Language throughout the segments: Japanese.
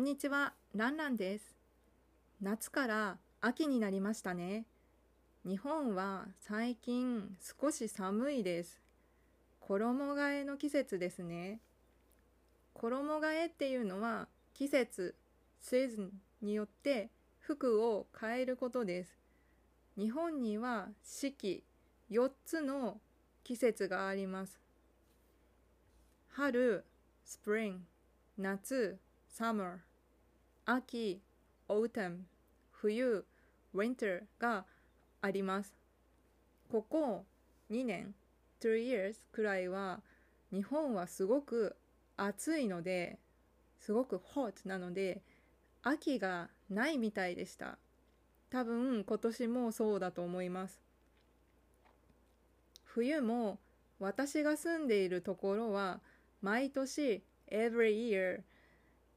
んにちは、ランランです。夏から秋になりましたね。日本は最近少し寒いです。衣替えの季節ですね。衣替えっていうのは季節、シーズンによって服を変えることです。日本には四季4つの季節があります。春、スプリング、夏、summer、秋、autumn、冬、winter があります。ここ2年、2 years くらいは日本はすごく暑いので、すごく hot なので、秋がないみたいでした。多分今年もそうだと思います。冬も私が住んでいるところは毎年 every year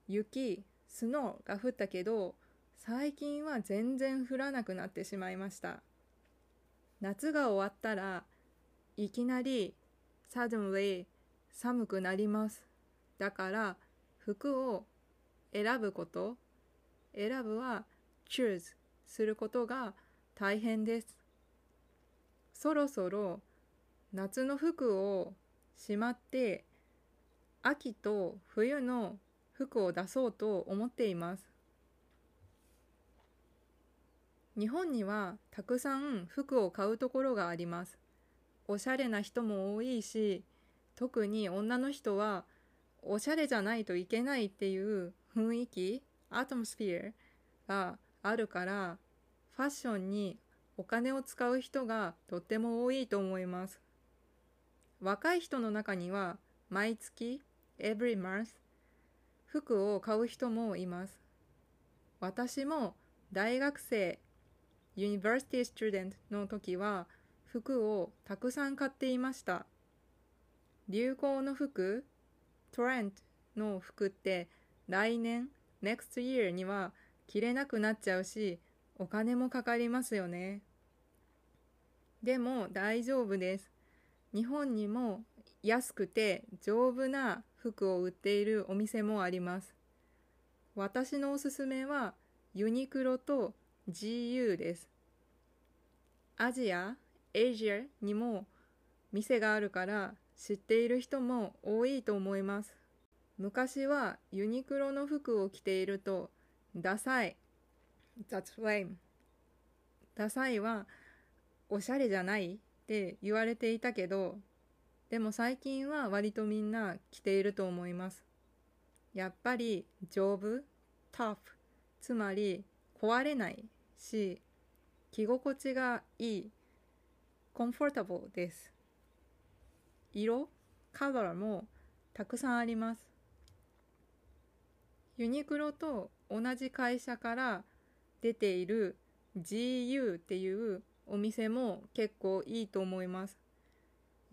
雪、スノーが降ったけど最近は全然降らなくなってしまいました。夏が終わったらいきなり suddenly 寒くなります。だから服を選ぶこと、選ぶは choose することが大変です。そろそろ夏の服をしまって秋と冬の服を出そうと思っています。日本にはたくさん服を買うところがあります。おしゃれな人も多いし、特に女の人はおしゃれじゃないといけないっていう雰囲気、アトモスフィアがあるから、ファッションにお金を使う人がとっても多いと思います。若い人の中には毎月 every month 服を買う人もいます。私も大学生 University student の時は服をたくさん買っていました。流行の服 trend の服って来年 next year には着れなくなっちゃうしお金もかかりますよね。でも大丈夫です。日本にも安くて丈夫な服を売っているお店もあります。私のおすすめはユニクロと GU です。アジア、エジアにも店があるから知っている人も多いと思います。昔はユニクロの服を着ているとダサい。That's lame. ダサいはおしゃれじゃないって言われていたけど、でも最近は割とみんな着ていると思います。やっぱり丈夫、tough、つまり壊れないし、着心地がいい、comfortable です。色、カラーもたくさんあります。ユニクロと同じ会社から出ている GU っていうお店も結構いいと思います。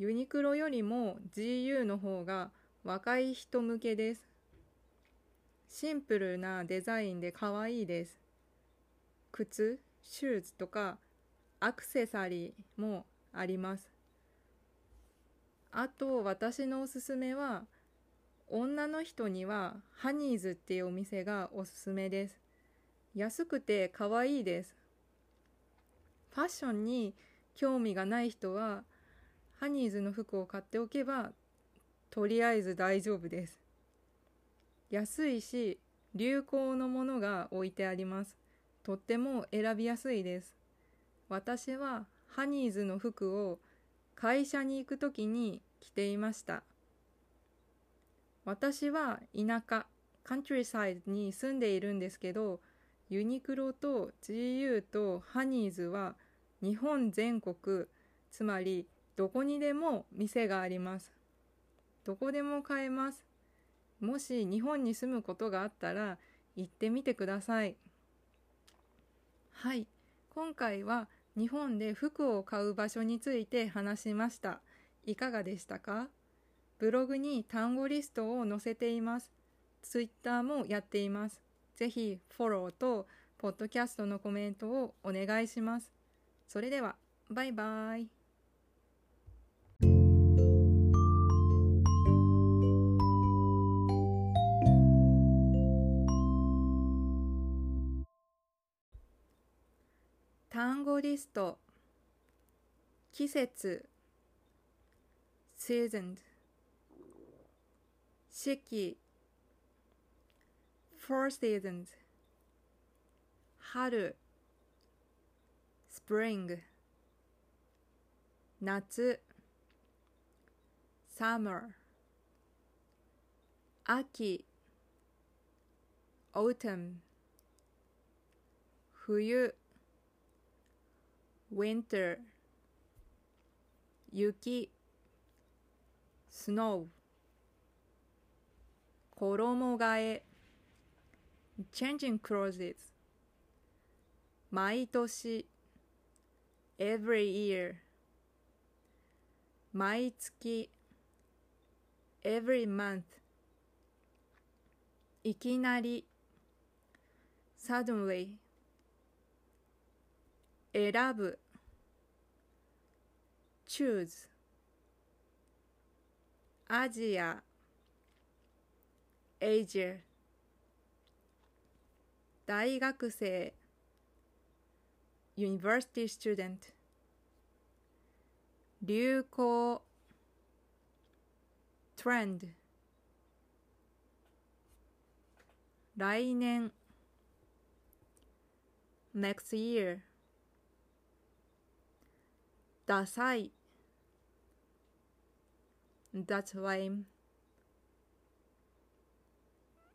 ユニクロよりも GU の方が若い人向けです。シンプルなデザインで可愛いです。靴、シューズとかアクセサリーもあります。あと私のおすすめは女の人にはハニーズっていうお店がおすすめです。安くて可愛いです。ファッションに興味がない人はハニーズの服を買っておけばとりあえず大丈夫です。安いし流行のものが置いてあります。とっても選びやすいです。私はハニーズの服を会社に行くときに着ていました。私は田舎、カントリーサイドに住んでいるんですけど、ユニクロと GU とハニーズは日本全国、つまりどこにでも店があります。どこでも買えます。もし日本に住むことがあったら行ってみてください。はい、今回は日本で服を買う場所について話しました。いかがでしたか？ブログに単語リストを載せています。ツイッターもやっています。ぜひフォローとポッドキャストのコメントをお願いします。それでは、バイバイ。リスト季節 seasoned 四季 four seasons 春 spring 夏 summer 秋 autumn 冬 winter 雪 snow 衣替え changing clothes 毎年 every year 毎月 every month いきなり suddenly 選ぶ choose アジア Asia 大学生 University student 流行 Trend 来年 Next year ダサい That's lame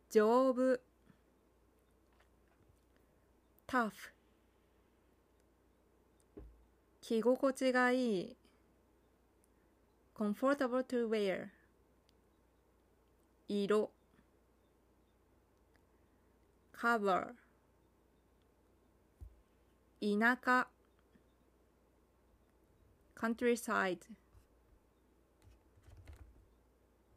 丈夫 tough 着心地がいい comfortable to wear 色 cover 田舎 countryside